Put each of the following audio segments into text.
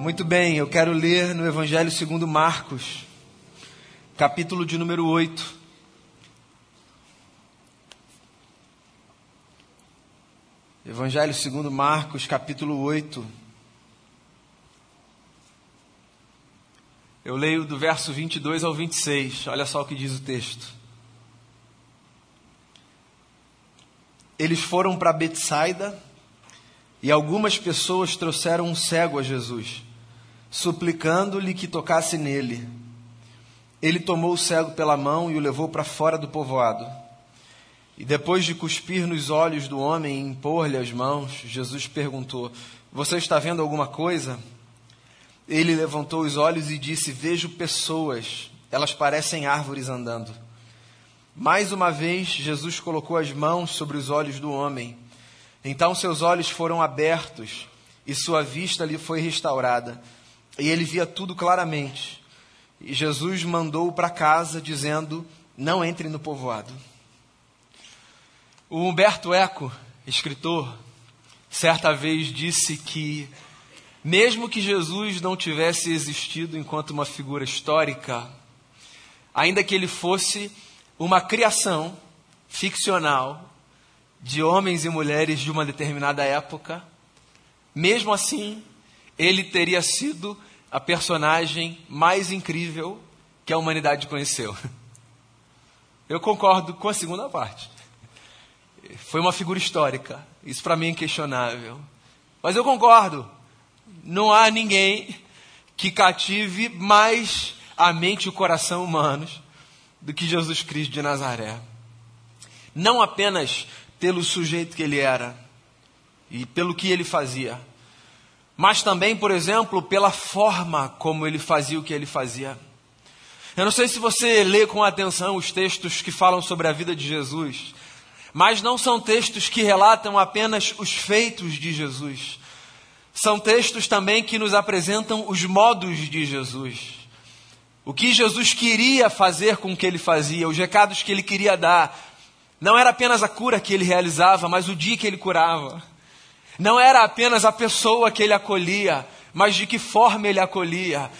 Muito bem, eu quero ler no Evangelho segundo Marcos, capítulo de número 8. Evangelho segundo Marcos, capítulo 8. Eu leio do verso 22 ao 26. Olha só o que diz o texto. Eles foram para Betsaida e algumas pessoas trouxeram um cego a Jesus, suplicando-lhe que tocasse nele. Ele tomou o cego pela mão e o levou para fora do povoado. E depois de cuspir nos olhos do homem e impor-lhe as mãos, Jesus perguntou: Você está vendo alguma coisa? Ele levantou os olhos e disse: Vejo pessoas, elas parecem árvores andando. Mais uma vez, Jesus colocou as mãos sobre os olhos do homem. Então seus olhos foram abertos e sua vista lhe foi restaurada. E ele via tudo claramente. E Jesus mandou-o para casa, dizendo: Não entre no povoado. O Humberto Eco, escritor, certa vez disse que mesmo que Jesus não tivesse existido enquanto uma figura histórica, ainda que ele fosse uma criação ficcional de homens e mulheres de uma determinada época, mesmo assim, ele teria sido a personagem mais incrível que a humanidade conheceu. Eu concordo com a segunda parte. Foi uma figura histórica, isso para mim é inquestionável. Mas eu concordo não há ninguém que cative mais a mente e o coração humanos do que Jesus Cristo de Nazaré. Não apenas pelo sujeito que ele era e pelo que ele fazia, mas também, por exemplo, pela forma como ele fazia o que ele fazia. Eu não sei se você lê com atenção os textos que falam sobre a vida de Jesus, mas não são textos que relatam apenas os feitos de Jesus, são textos também que nos apresentam os modos de Jesus. O que Jesus queria fazer com o que ele fazia, os recados que ele queria dar. Não era apenas a cura que ele realizava, mas o dia que ele curava. Não era apenas a pessoa que ele acolhia, mas de que forma ele acolhia.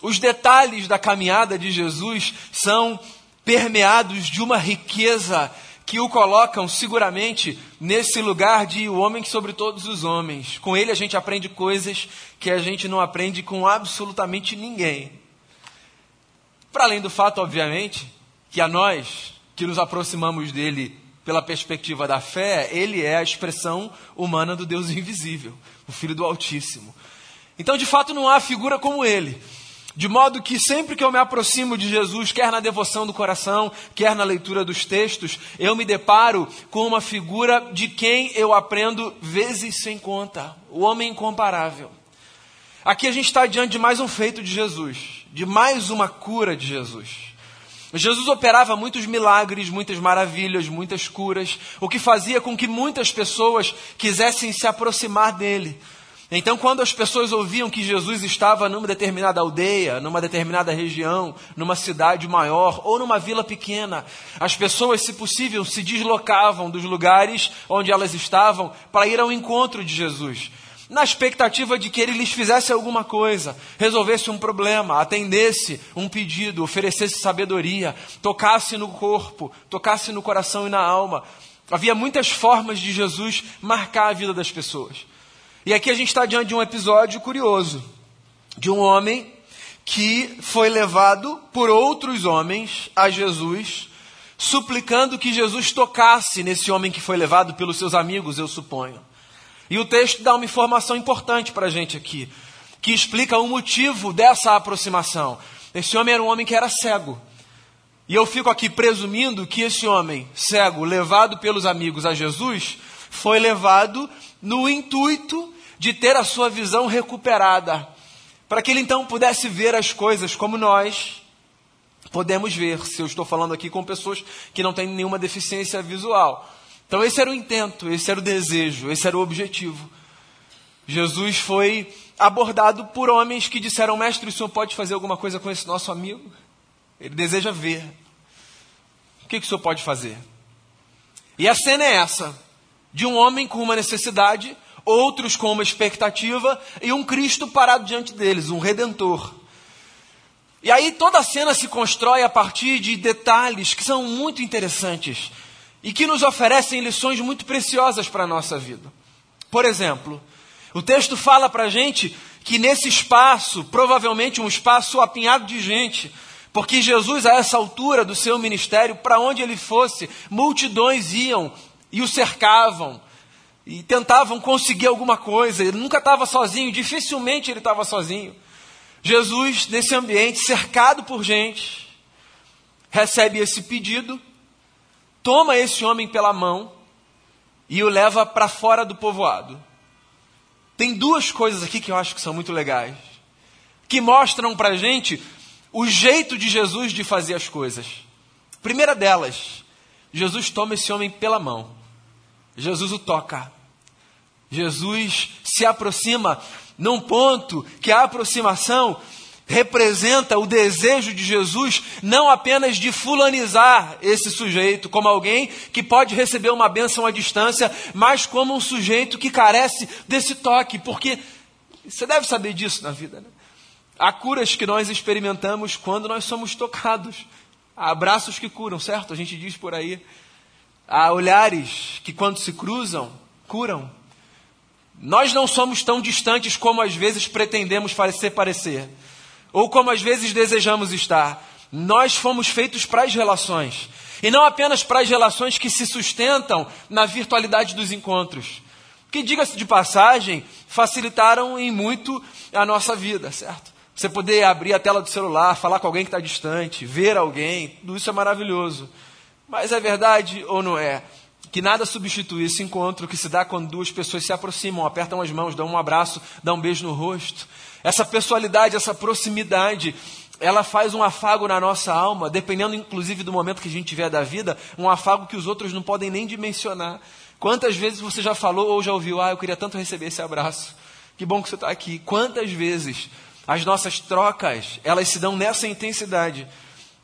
Os detalhes da caminhada de Jesus são permeados de uma riqueza que o colocam seguramente nesse lugar de o homem sobre todos os homens. Com ele a gente aprende coisas que a gente não aprende com absolutamente ninguém. Para além do fato, obviamente, que a nós que nos aproximamos dele pela perspectiva da fé, ele é a expressão humana do Deus invisível, o Filho do Altíssimo. Então, de fato, não há figura como ele. De modo que sempre que eu me aproximo de Jesus, quer na devoção do coração, quer na leitura dos textos, eu me deparo com uma figura de quem eu aprendo vezes sem conta, o homem incomparável. Aqui a gente está diante de mais um feito de Jesus, de mais uma cura de Jesus. Jesus operava muitos milagres, muitas maravilhas, muitas curas, o que fazia com que muitas pessoas quisessem se aproximar dele. Então, quando as pessoas ouviam que Jesus estava numa determinada aldeia, numa determinada região, numa cidade maior ou numa vila pequena, as pessoas, se possível, se deslocavam dos lugares onde elas estavam para ir ao encontro de Jesus, na expectativa de que ele lhes fizesse alguma coisa, resolvesse um problema, atendesse um pedido, oferecesse sabedoria, tocasse no corpo, tocasse no coração e na alma. Havia muitas formas de Jesus marcar a vida das pessoas. E aqui a gente está diante de um episódio curioso de um homem que foi levado por outros homens a Jesus, suplicando que Jesus tocasse nesse homem que foi levado pelos seus amigos, eu suponho. E o texto dá uma informação importante para a gente aqui, que explica o motivo dessa aproximação. Esse homem era um homem que era cego. E eu fico aqui presumindo que esse homem cego, levado pelos amigos a Jesus, foi levado no intuito de ter a sua visão recuperada, para que ele então pudesse ver as coisas como nós podemos ver, se eu estou falando aqui com pessoas que não têm nenhuma deficiência visual. Então, esse era o intento, esse era o desejo, esse era o objetivo. Jesus foi abordado por homens que disseram: Mestre, o senhor pode fazer alguma coisa com esse nosso amigo? Ele deseja ver. O que, que o senhor pode fazer? E a cena é essa: de um homem com uma necessidade outros com uma expectativa e um Cristo parado diante deles, um redentor. E aí toda a cena se constrói a partir de detalhes que são muito interessantes e que nos oferecem lições muito preciosas para a nossa vida. Por exemplo, o texto fala para a gente que nesse espaço, provavelmente um espaço apinhado de gente, porque Jesus, a essa altura do seu ministério, para onde ele fosse, multidões iam e o cercavam e tentavam conseguir alguma coisa. Ele nunca estava sozinho, dificilmente ele estava sozinho. Jesus, nesse ambiente, cercado por gente, recebe esse pedido, toma esse homem pela mão e o leva para fora do povoado. Tem duas coisas aqui que eu acho que são muito legais, que mostram para a gente o jeito de Jesus de fazer as coisas. Primeira delas, Jesus toma esse homem pela mão. Jesus o toca. Jesus se aproxima num ponto que a aproximação representa o desejo de Jesus não apenas de fulanizar esse sujeito como alguém que pode receber uma bênção à distância, mas como um sujeito que carece desse toque, porque você deve saber disso na vida. Né? Há curas que nós experimentamos quando nós somos tocados. Há abraços que curam, certo? A gente diz por aí. Há olhares que, quando se cruzam, curam. Nós não somos tão distantes como às vezes pretendemos parecer parecer, ou como às vezes desejamos estar. Nós fomos feitos para as relações, e não apenas para as relações que se sustentam na virtualidade dos encontros, que, diga-se de passagem, facilitaram em muito a nossa vida, certo? Você poder abrir a tela do celular, falar com alguém que está distante, ver alguém, tudo isso é maravilhoso. Mas é verdade ou não é? que nada substitui esse encontro que se dá quando duas pessoas se aproximam, apertam as mãos, dão um abraço, dão um beijo no rosto. Essa pessoalidade, essa proximidade, ela faz um afago na nossa alma, dependendo inclusive do momento que a gente tiver da vida, um afago que os outros não podem nem dimensionar. Quantas vezes você já falou ou já ouviu, ah, eu queria tanto receber esse abraço. Que bom que você está aqui. Quantas vezes as nossas trocas, elas se dão nessa intensidade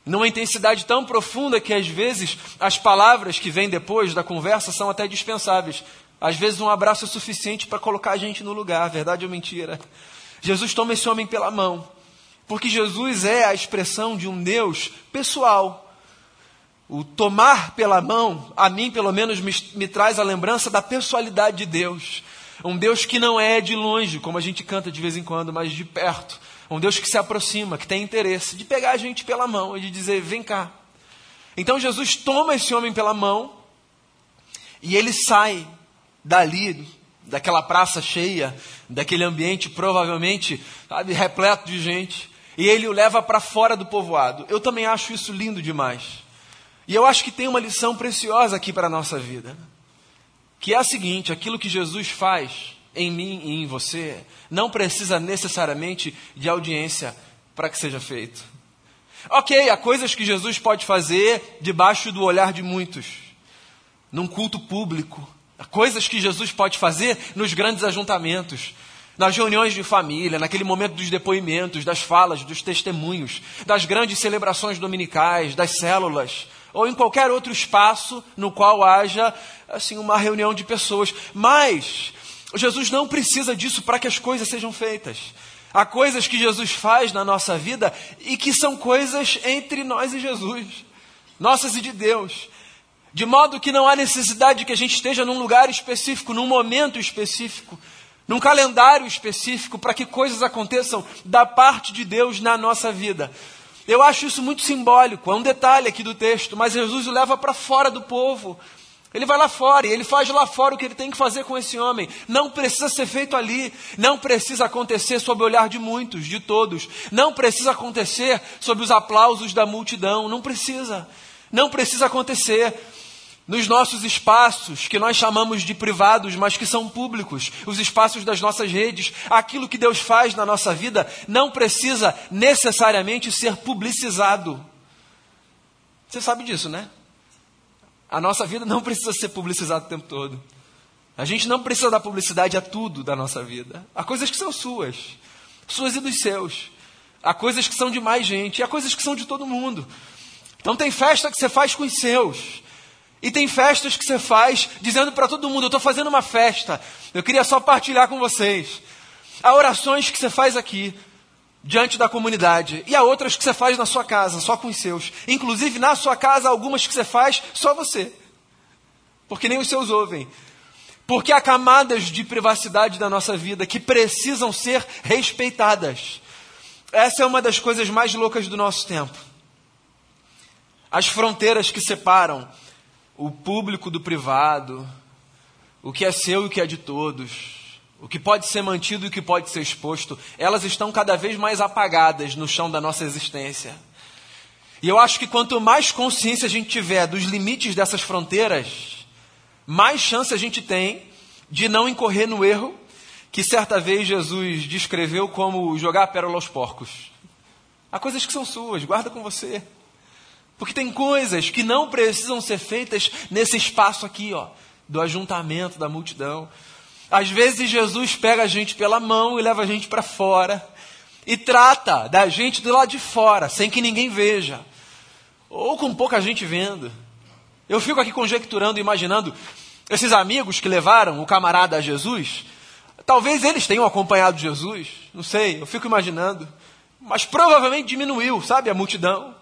numa intensidade tão profunda que às vezes as palavras que vêm depois da conversa são até dispensáveis. Às vezes um abraço é suficiente para colocar a gente no lugar, verdade ou mentira. Jesus toma esse homem pela mão, porque Jesus é a expressão de um Deus pessoal. O tomar pela mão, a mim pelo menos, me, me traz a lembrança da pessoalidade de Deus. Um Deus que não é de longe, como a gente canta de vez em quando, mas de perto um Deus que se aproxima, que tem interesse de pegar a gente pela mão e de dizer: vem cá. Então Jesus toma esse homem pela mão e ele sai dali, daquela praça cheia, daquele ambiente provavelmente sabe, repleto de gente, e ele o leva para fora do povoado. Eu também acho isso lindo demais. E eu acho que tem uma lição preciosa aqui para a nossa vida, que é a seguinte: aquilo que Jesus faz em mim e em você, não precisa necessariamente de audiência para que seja feito. Ok, há coisas que Jesus pode fazer debaixo do olhar de muitos, num culto público. Coisas que Jesus pode fazer nos grandes ajuntamentos, nas reuniões de família, naquele momento dos depoimentos, das falas, dos testemunhos, das grandes celebrações dominicais, das células, ou em qualquer outro espaço no qual haja assim uma reunião de pessoas. Mas Jesus não precisa disso para que as coisas sejam feitas. Há coisas que Jesus faz na nossa vida e que são coisas entre nós e Jesus, nossas e de Deus. De modo que não há necessidade de que a gente esteja num lugar específico, num momento específico, num calendário específico, para que coisas aconteçam da parte de Deus na nossa vida. Eu acho isso muito simbólico, é um detalhe aqui do texto, mas Jesus o leva para fora do povo. Ele vai lá fora e ele faz lá fora o que ele tem que fazer com esse homem. Não precisa ser feito ali. Não precisa acontecer sob o olhar de muitos, de todos. Não precisa acontecer sob os aplausos da multidão. Não precisa. Não precisa acontecer nos nossos espaços, que nós chamamos de privados, mas que são públicos, os espaços das nossas redes, aquilo que Deus faz na nossa vida não precisa necessariamente ser publicizado. Você sabe disso, né? A nossa vida não precisa ser publicizada o tempo todo. A gente não precisa dar publicidade a tudo da nossa vida. Há coisas que são suas, suas e dos seus. Há coisas que são de mais gente, há coisas que são de todo mundo. Então tem festa que você faz com os seus. E tem festas que você faz dizendo para todo mundo: Eu estou fazendo uma festa, eu queria só partilhar com vocês. Há orações que você faz aqui, diante da comunidade, e há outras que você faz na sua casa, só com os seus. Inclusive, na sua casa, algumas que você faz só você, porque nem os seus ouvem. Porque há camadas de privacidade da nossa vida que precisam ser respeitadas. Essa é uma das coisas mais loucas do nosso tempo. As fronteiras que separam o público do privado, o que é seu e o que é de todos, o que pode ser mantido e o que pode ser exposto, elas estão cada vez mais apagadas no chão da nossa existência. E eu acho que quanto mais consciência a gente tiver dos limites dessas fronteiras, mais chance a gente tem de não incorrer no erro que certa vez Jesus descreveu como jogar a pérola aos porcos. Há coisas que são suas, guarda com você. Porque tem coisas que não precisam ser feitas nesse espaço aqui, ó, do ajuntamento, da multidão. Às vezes Jesus pega a gente pela mão e leva a gente para fora e trata da gente do lado de fora, sem que ninguém veja, ou com pouca gente vendo. Eu fico aqui conjecturando, imaginando esses amigos que levaram o camarada a Jesus. Talvez eles tenham acompanhado Jesus, não sei, eu fico imaginando. Mas provavelmente diminuiu, sabe, a multidão.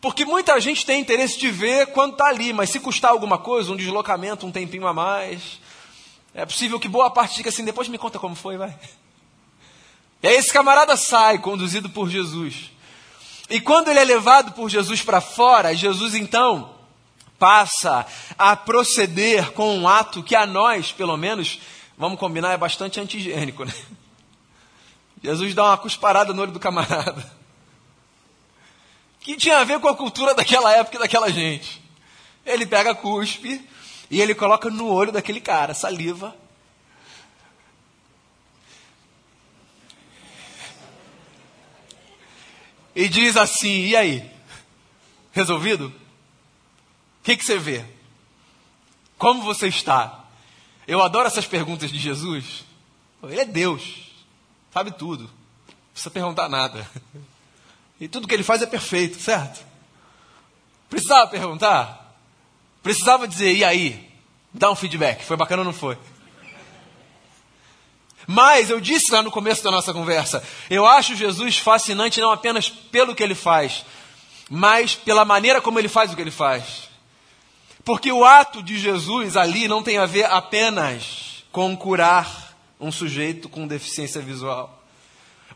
Porque muita gente tem interesse de ver quando está ali, mas se custar alguma coisa, um deslocamento, um tempinho a mais, é possível que boa parte diga assim: depois me conta como foi, vai. E aí esse camarada sai, conduzido por Jesus. E quando ele é levado por Jesus para fora, Jesus então passa a proceder com um ato que a nós, pelo menos, vamos combinar, é bastante antigênico, né? Jesus dá uma cusparada no olho do camarada que tinha a ver com a cultura daquela época e daquela gente. Ele pega cuspe e ele coloca no olho daquele cara, saliva. E diz assim: e aí? Resolvido? O que, que você vê? Como você está? Eu adoro essas perguntas de Jesus. Ele é Deus, sabe tudo, não precisa perguntar nada. E tudo que ele faz é perfeito, certo? Precisava perguntar? Precisava dizer, e aí? Dá um feedback, foi bacana ou não foi? Mas eu disse lá no começo da nossa conversa, eu acho Jesus fascinante não apenas pelo que ele faz, mas pela maneira como ele faz o que ele faz. Porque o ato de Jesus ali não tem a ver apenas com curar um sujeito com deficiência visual.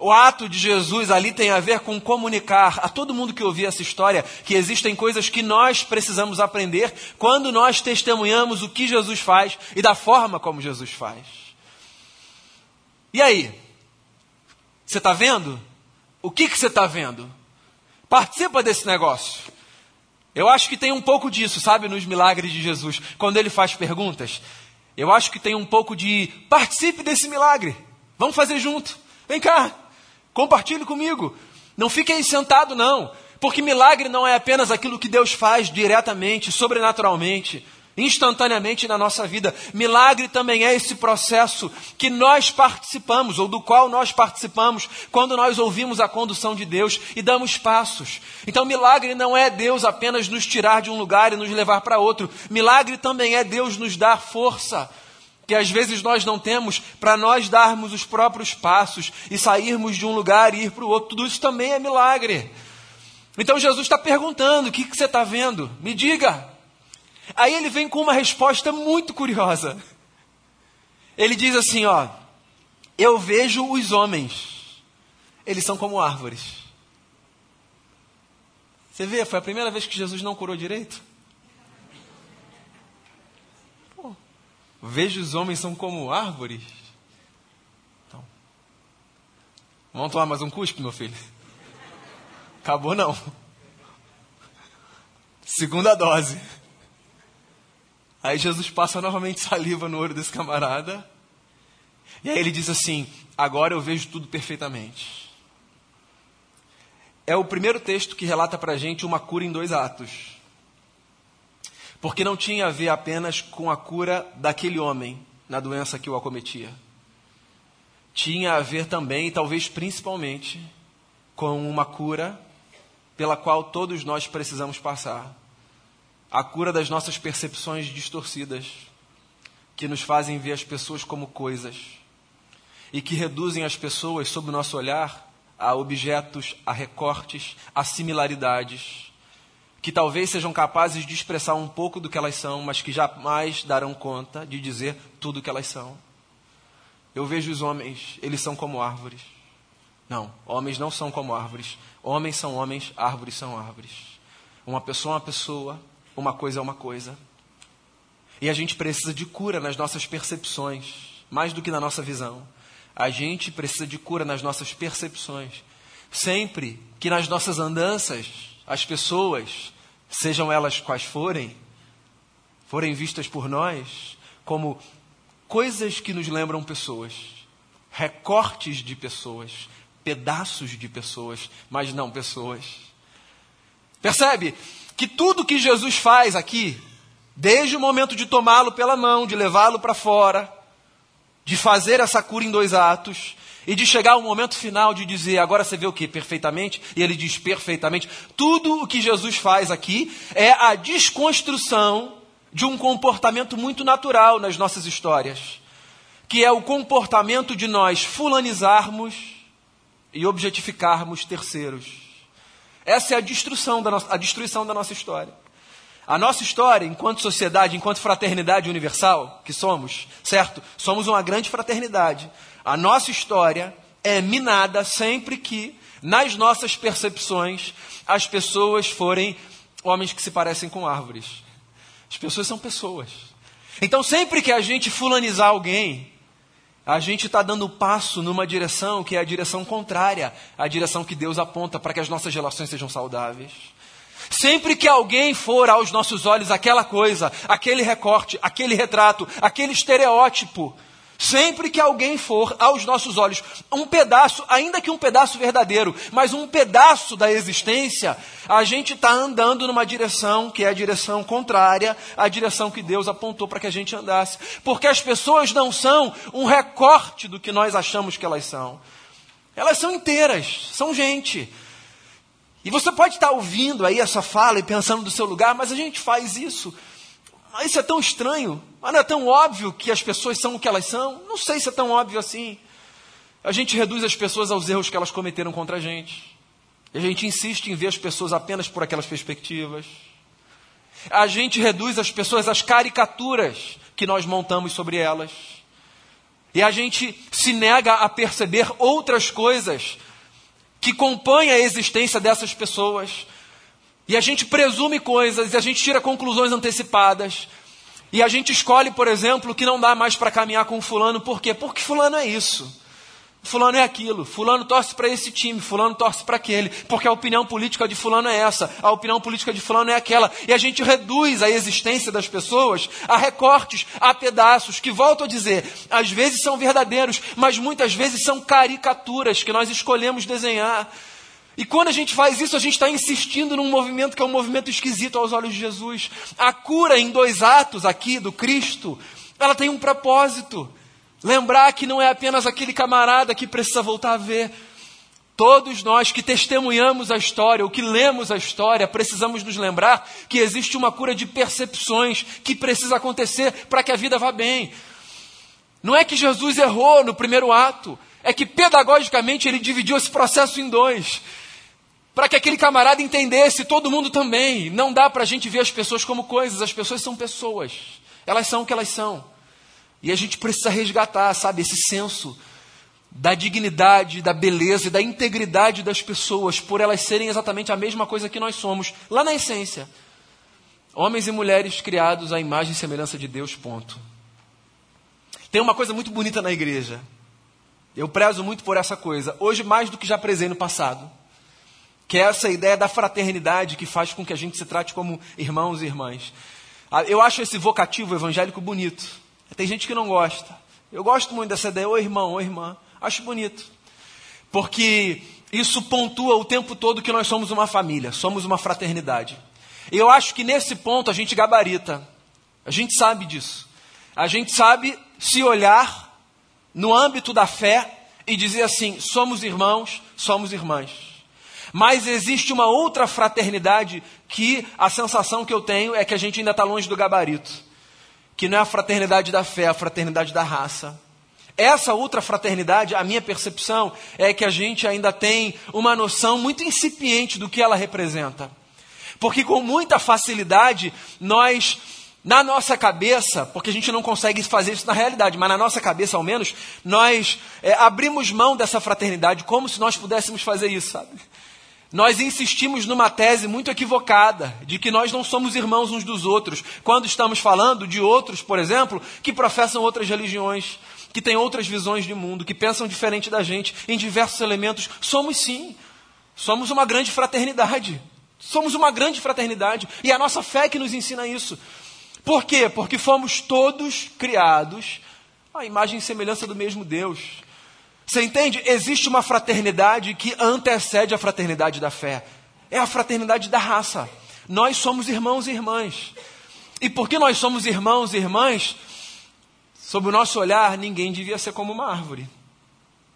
O ato de Jesus ali tem a ver com comunicar a todo mundo que ouvir essa história que existem coisas que nós precisamos aprender quando nós testemunhamos o que Jesus faz e da forma como Jesus faz. E aí? Você está vendo? O que, que você está vendo? Participa desse negócio. Eu acho que tem um pouco disso, sabe, nos milagres de Jesus. Quando ele faz perguntas, eu acho que tem um pouco de participe desse milagre. Vamos fazer junto. Vem cá, Compartilhe comigo. Não fique aí sentado, não. Porque milagre não é apenas aquilo que Deus faz diretamente, sobrenaturalmente, instantaneamente na nossa vida. Milagre também é esse processo que nós participamos, ou do qual nós participamos, quando nós ouvimos a condução de Deus e damos passos. Então, milagre não é Deus apenas nos tirar de um lugar e nos levar para outro. Milagre também é Deus nos dar força que às vezes nós não temos para nós darmos os próprios passos e sairmos de um lugar e ir para o outro. Tudo isso também é milagre. Então Jesus está perguntando: o que, que você está vendo? Me diga. Aí ele vem com uma resposta muito curiosa. Ele diz assim: ó, eu vejo os homens, eles são como árvores. Você vê, foi a primeira vez que Jesus não curou direito? Vejo os homens são como árvores. Então, vamos tomar mais um cuspe, meu filho? Acabou não. Segunda dose. Aí Jesus passa novamente saliva no olho desse camarada. E aí ele diz assim: Agora eu vejo tudo perfeitamente. É o primeiro texto que relata para gente uma cura em dois atos. Porque não tinha a ver apenas com a cura daquele homem na doença que o acometia. Tinha a ver também, talvez principalmente, com uma cura pela qual todos nós precisamos passar. a cura das nossas percepções distorcidas, que nos fazem ver as pessoas como coisas e que reduzem as pessoas, sob o nosso olhar, a objetos, a recortes, a similaridades, que talvez sejam capazes de expressar um pouco do que elas são, mas que jamais darão conta de dizer tudo o que elas são. Eu vejo os homens, eles são como árvores. Não, homens não são como árvores. Homens são homens, árvores são árvores. Uma pessoa é uma pessoa, uma coisa é uma coisa. E a gente precisa de cura nas nossas percepções, mais do que na nossa visão. A gente precisa de cura nas nossas percepções. Sempre que nas nossas andanças as pessoas, sejam elas quais forem, forem vistas por nós como coisas que nos lembram pessoas, recortes de pessoas, pedaços de pessoas, mas não pessoas. Percebe que tudo que Jesus faz aqui, desde o momento de tomá-lo pela mão, de levá-lo para fora, de fazer essa cura em dois atos, e de chegar ao momento final de dizer, agora você vê o que? Perfeitamente? E ele diz perfeitamente. Tudo o que Jesus faz aqui é a desconstrução de um comportamento muito natural nas nossas histórias, que é o comportamento de nós fulanizarmos e objetificarmos terceiros. Essa é a destruição da, no... a destruição da nossa história. A nossa história, enquanto sociedade, enquanto fraternidade universal que somos, certo? Somos uma grande fraternidade. A nossa história é minada sempre que, nas nossas percepções, as pessoas forem homens que se parecem com árvores. As pessoas são pessoas. Então, sempre que a gente fulanizar alguém, a gente está dando passo numa direção que é a direção contrária à direção que Deus aponta para que as nossas relações sejam saudáveis. Sempre que alguém for aos nossos olhos aquela coisa, aquele recorte, aquele retrato, aquele estereótipo, Sempre que alguém for aos nossos olhos um pedaço, ainda que um pedaço verdadeiro, mas um pedaço da existência, a gente está andando numa direção que é a direção contrária à direção que Deus apontou para que a gente andasse. Porque as pessoas não são um recorte do que nós achamos que elas são. Elas são inteiras, são gente. E você pode estar ouvindo aí essa fala e pensando do seu lugar, mas a gente faz isso mas isso é tão estranho. Mas não é tão óbvio que as pessoas são o que elas são? Não sei se é tão óbvio assim. A gente reduz as pessoas aos erros que elas cometeram contra a gente. A gente insiste em ver as pessoas apenas por aquelas perspectivas. A gente reduz as pessoas às caricaturas que nós montamos sobre elas. E a gente se nega a perceber outras coisas que compõem a existência dessas pessoas, e a gente presume coisas, e a gente tira conclusões antecipadas. E a gente escolhe, por exemplo, que não dá mais para caminhar com fulano, por quê? Porque fulano é isso. Fulano é aquilo, fulano torce para esse time, fulano torce para aquele, porque a opinião política de fulano é essa, a opinião política de fulano é aquela, e a gente reduz a existência das pessoas a recortes, a pedaços, que volto a dizer, às vezes são verdadeiros, mas muitas vezes são caricaturas que nós escolhemos desenhar. E quando a gente faz isso, a gente está insistindo num movimento que é um movimento esquisito aos olhos de Jesus. A cura em dois atos aqui do Cristo, ela tem um propósito. Lembrar que não é apenas aquele camarada que precisa voltar a ver. Todos nós que testemunhamos a história, ou que lemos a história, precisamos nos lembrar que existe uma cura de percepções que precisa acontecer para que a vida vá bem. Não é que Jesus errou no primeiro ato, é que pedagogicamente ele dividiu esse processo em dois para que aquele camarada entendesse, todo mundo também. Não dá para a gente ver as pessoas como coisas, as pessoas são pessoas. Elas são o que elas são. E a gente precisa resgatar, sabe, esse senso da dignidade, da beleza e da integridade das pessoas, por elas serem exatamente a mesma coisa que nós somos, lá na essência. Homens e mulheres criados à imagem e semelhança de Deus, ponto. Tem uma coisa muito bonita na igreja. Eu prezo muito por essa coisa, hoje mais do que já prezei no passado que é essa ideia da fraternidade que faz com que a gente se trate como irmãos e irmãs. Ah, eu acho esse vocativo evangélico bonito. Tem gente que não gosta. Eu gosto muito dessa ideia, ô irmão, ô irmã. Acho bonito. Porque isso pontua o tempo todo que nós somos uma família, somos uma fraternidade. E eu acho que nesse ponto a gente gabarita. A gente sabe disso. A gente sabe se olhar no âmbito da fé e dizer assim: somos irmãos, somos irmãs. Mas existe uma outra fraternidade que a sensação que eu tenho é que a gente ainda está longe do gabarito. Que não é a fraternidade da fé, é a fraternidade da raça. Essa outra fraternidade, a minha percepção é que a gente ainda tem uma noção muito incipiente do que ela representa. Porque com muita facilidade nós na nossa cabeça, porque a gente não consegue fazer isso na realidade, mas na nossa cabeça, ao menos, nós é, abrimos mão dessa fraternidade como se nós pudéssemos fazer isso, sabe? Nós insistimos numa tese muito equivocada, de que nós não somos irmãos uns dos outros, quando estamos falando de outros, por exemplo, que professam outras religiões, que têm outras visões de mundo, que pensam diferente da gente em diversos elementos. Somos sim, somos uma grande fraternidade. Somos uma grande fraternidade e é a nossa fé que nos ensina isso. Por quê? Porque fomos todos criados à imagem e semelhança do mesmo Deus. Você entende? Existe uma fraternidade que antecede a fraternidade da fé. É a fraternidade da raça. Nós somos irmãos e irmãs. E porque nós somos irmãos e irmãs, sob o nosso olhar, ninguém devia ser como uma árvore.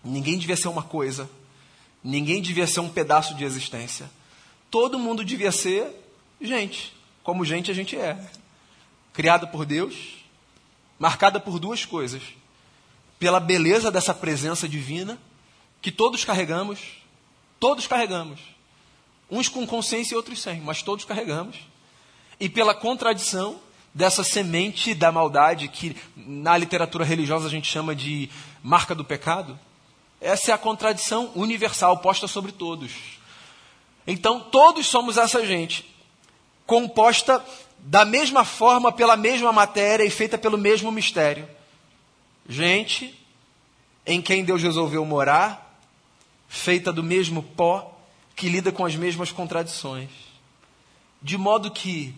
Ninguém devia ser uma coisa. Ninguém devia ser um pedaço de existência. Todo mundo devia ser gente. Como gente a gente é criada por Deus, marcada por duas coisas: pela beleza dessa presença divina, que todos carregamos, todos carregamos, uns com consciência e outros sem, mas todos carregamos, e pela contradição dessa semente da maldade que na literatura religiosa a gente chama de marca do pecado. Essa é a contradição universal posta sobre todos. Então, todos somos essa gente, composta da mesma forma, pela mesma matéria e feita pelo mesmo mistério. Gente em quem Deus resolveu morar, feita do mesmo pó, que lida com as mesmas contradições. De modo que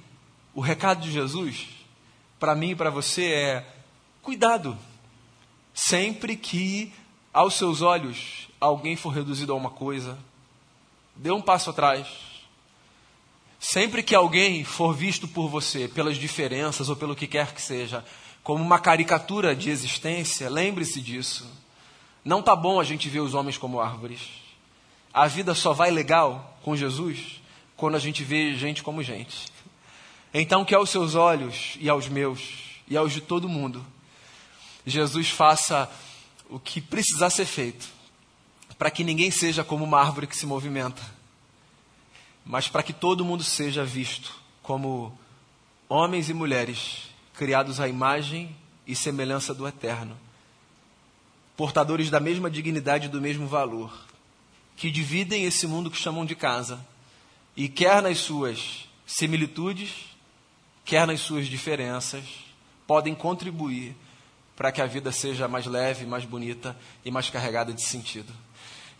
o recado de Jesus, para mim e para você, é: cuidado. Sempre que aos seus olhos alguém for reduzido a uma coisa, dê um passo atrás Sempre que alguém for visto por você pelas diferenças ou pelo que quer que seja, como uma caricatura de existência, lembre-se disso. Não tá bom a gente ver os homens como árvores. A vida só vai legal com Jesus quando a gente vê gente como gente. Então, que aos seus olhos e aos meus e aos de todo mundo, Jesus faça o que precisar ser feito para que ninguém seja como uma árvore que se movimenta mas para que todo mundo seja visto como homens e mulheres criados à imagem e semelhança do Eterno, portadores da mesma dignidade e do mesmo valor, que dividem esse mundo que chamam de casa, e quer nas suas similitudes, quer nas suas diferenças, podem contribuir para que a vida seja mais leve, mais bonita e mais carregada de sentido.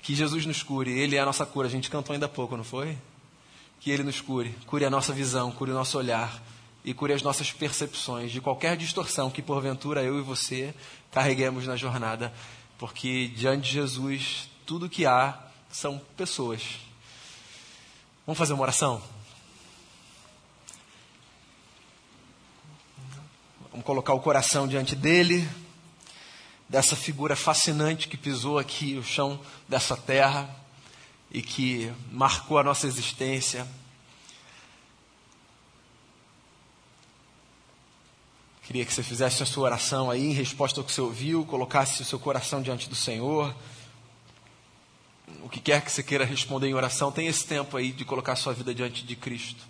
Que Jesus nos cure, Ele é a nossa cura. A gente cantou ainda há pouco, não foi? que Ele nos cure, cure a nossa visão, cure o nosso olhar e cure as nossas percepções de qualquer distorção que porventura eu e você carreguemos na jornada, porque diante de Jesus tudo que há são pessoas. Vamos fazer uma oração? Vamos colocar o coração diante dele, dessa figura fascinante que pisou aqui o chão dessa terra e que marcou a nossa existência. Queria que você fizesse a sua oração aí em resposta ao que você ouviu, colocasse o seu coração diante do Senhor. O que quer que você queira responder em oração, tem esse tempo aí de colocar a sua vida diante de Cristo.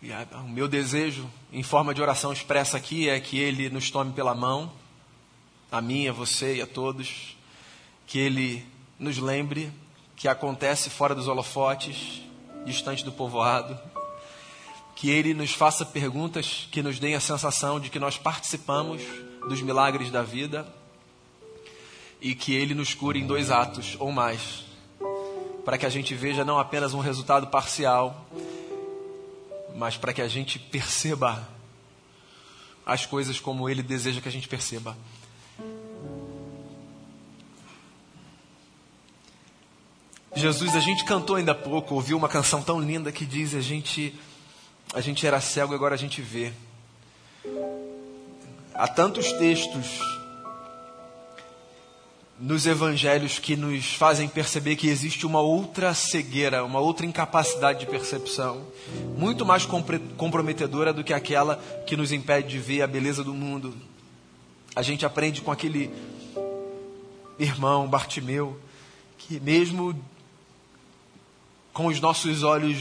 E a, o meu desejo, em forma de oração expressa aqui, é que Ele nos tome pela mão, a mim, a você e a todos que Ele nos lembre que acontece fora dos holofotes, distante do povoado, que Ele nos faça perguntas que nos deem a sensação de que nós participamos dos milagres da vida e que Ele nos cure em dois atos ou mais, para que a gente veja não apenas um resultado parcial, mas para que a gente perceba as coisas como Ele deseja que a gente perceba. Jesus, a gente cantou ainda há pouco, ouviu uma canção tão linda que diz: a gente, a gente era cego e agora a gente vê. Há tantos textos nos evangelhos que nos fazem perceber que existe uma outra cegueira, uma outra incapacidade de percepção, muito mais comprometedora do que aquela que nos impede de ver a beleza do mundo. A gente aprende com aquele irmão Bartimeu que, mesmo com os nossos olhos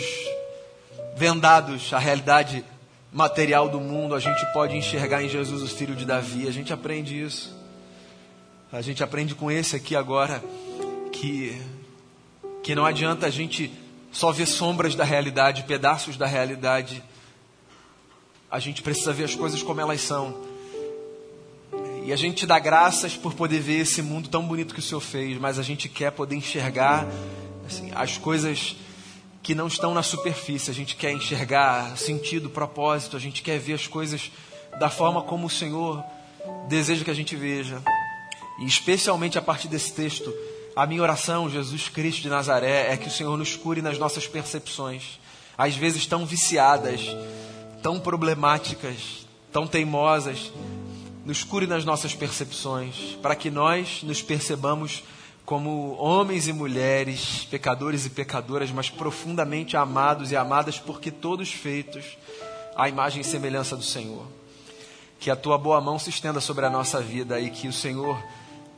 vendados, a realidade material do mundo, a gente pode enxergar em Jesus o filho de Davi. A gente aprende isso. A gente aprende com esse aqui agora que que não adianta a gente só ver sombras da realidade, pedaços da realidade. A gente precisa ver as coisas como elas são. E a gente dá graças por poder ver esse mundo tão bonito que o Senhor fez, mas a gente quer poder enxergar assim, as coisas que não estão na superfície. A gente quer enxergar sentido, propósito, a gente quer ver as coisas da forma como o Senhor deseja que a gente veja. E especialmente a partir desse texto, a minha oração, Jesus Cristo de Nazaré, é que o Senhor nos cure nas nossas percepções, às vezes tão viciadas, tão problemáticas, tão teimosas. Nos cure nas nossas percepções, para que nós nos percebamos como homens e mulheres, pecadores e pecadoras, mas profundamente amados e amadas, porque todos feitos à imagem e semelhança do Senhor. Que a tua boa mão se estenda sobre a nossa vida e que o Senhor,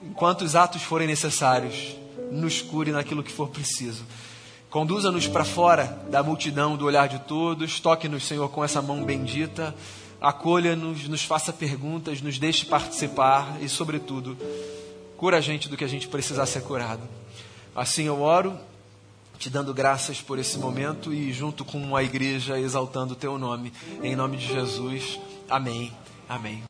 enquanto os atos forem necessários, nos cure naquilo que for preciso. Conduza-nos para fora da multidão, do olhar de todos, toque-nos, Senhor, com essa mão bendita, acolha-nos, nos faça perguntas, nos deixe participar e, sobretudo, Cura a gente do que a gente precisar ser curado. Assim eu oro, te dando graças por esse momento e junto com a igreja exaltando o teu nome. Em nome de Jesus. Amém. Amém.